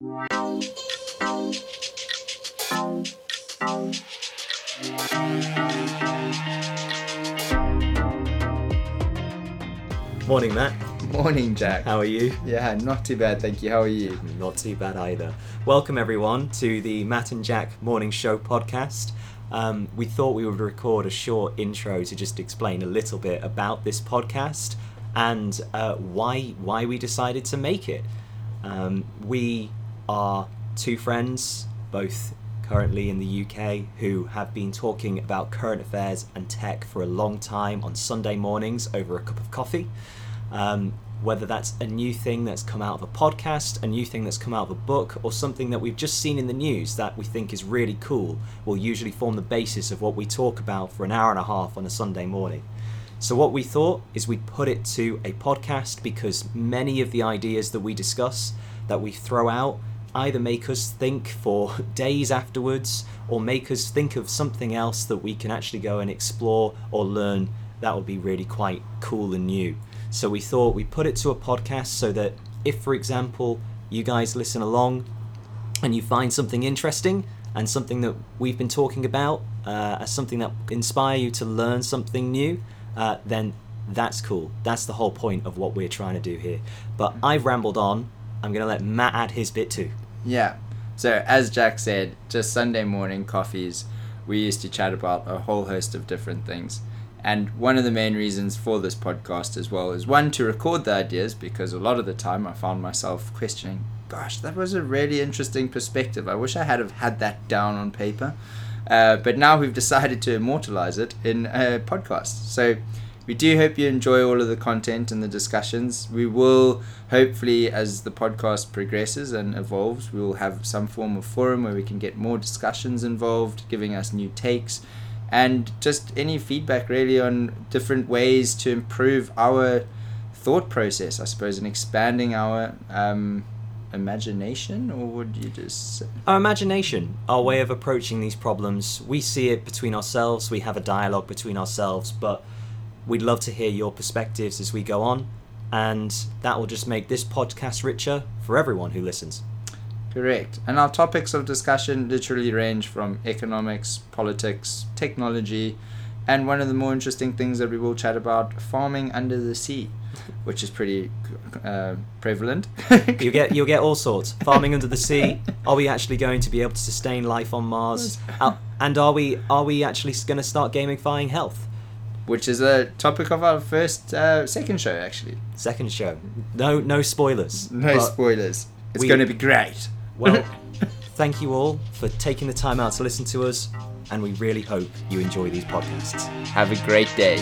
Morning, Matt. Morning, Jack. How are you? Yeah, not too bad, thank you. How are you? Not too bad either. Welcome, everyone, to the Matt and Jack Morning Show podcast. Um, we thought we would record a short intro to just explain a little bit about this podcast and uh, why why we decided to make it. Um, we are two friends, both currently in the UK, who have been talking about current affairs and tech for a long time on Sunday mornings over a cup of coffee. Um, whether that's a new thing that's come out of a podcast, a new thing that's come out of a book, or something that we've just seen in the news that we think is really cool, will usually form the basis of what we talk about for an hour and a half on a Sunday morning. So, what we thought is we'd put it to a podcast because many of the ideas that we discuss, that we throw out, either make us think for days afterwards or make us think of something else that we can actually go and explore or learn that would be really quite cool and new. So we thought we put it to a podcast so that if, for example, you guys listen along and you find something interesting and something that we've been talking about uh, as something that inspire you to learn something new, uh, then that's cool. That's the whole point of what we're trying to do here. But I've rambled on. I'm going to let Matt add his bit too. Yeah. So, as Jack said, just Sunday morning coffees, we used to chat about a whole host of different things. And one of the main reasons for this podcast as well is one to record the ideas because a lot of the time I found myself questioning, gosh, that was a really interesting perspective. I wish I had have had that down on paper. Uh, but now we've decided to immortalize it in a podcast. So we do hope you enjoy all of the content and the discussions. We will hopefully, as the podcast progresses and evolves, we will have some form of forum where we can get more discussions involved, giving us new takes and just any feedback really on different ways to improve our thought process, I suppose, and expanding our um, imagination, or would you just say? Our imagination, our way of approaching these problems, we see it between ourselves, we have a dialogue between ourselves, but we'd love to hear your perspectives as we go on, and that will just make this podcast richer for everyone who listens. Correct. And our topics of discussion literally range from economics, politics, technology, and one of the more interesting things that we will chat about farming under the sea, which is pretty uh, prevalent. you get you'll get all sorts. Farming under the sea. Are we actually going to be able to sustain life on Mars? Uh, and are we are we actually going to start gamifying health? Which is a topic of our first uh, second show, actually. Second show. No no spoilers. No spoilers. It's going to be great. Well, thank you all for taking the time out to listen to us, and we really hope you enjoy these podcasts. Have a great day.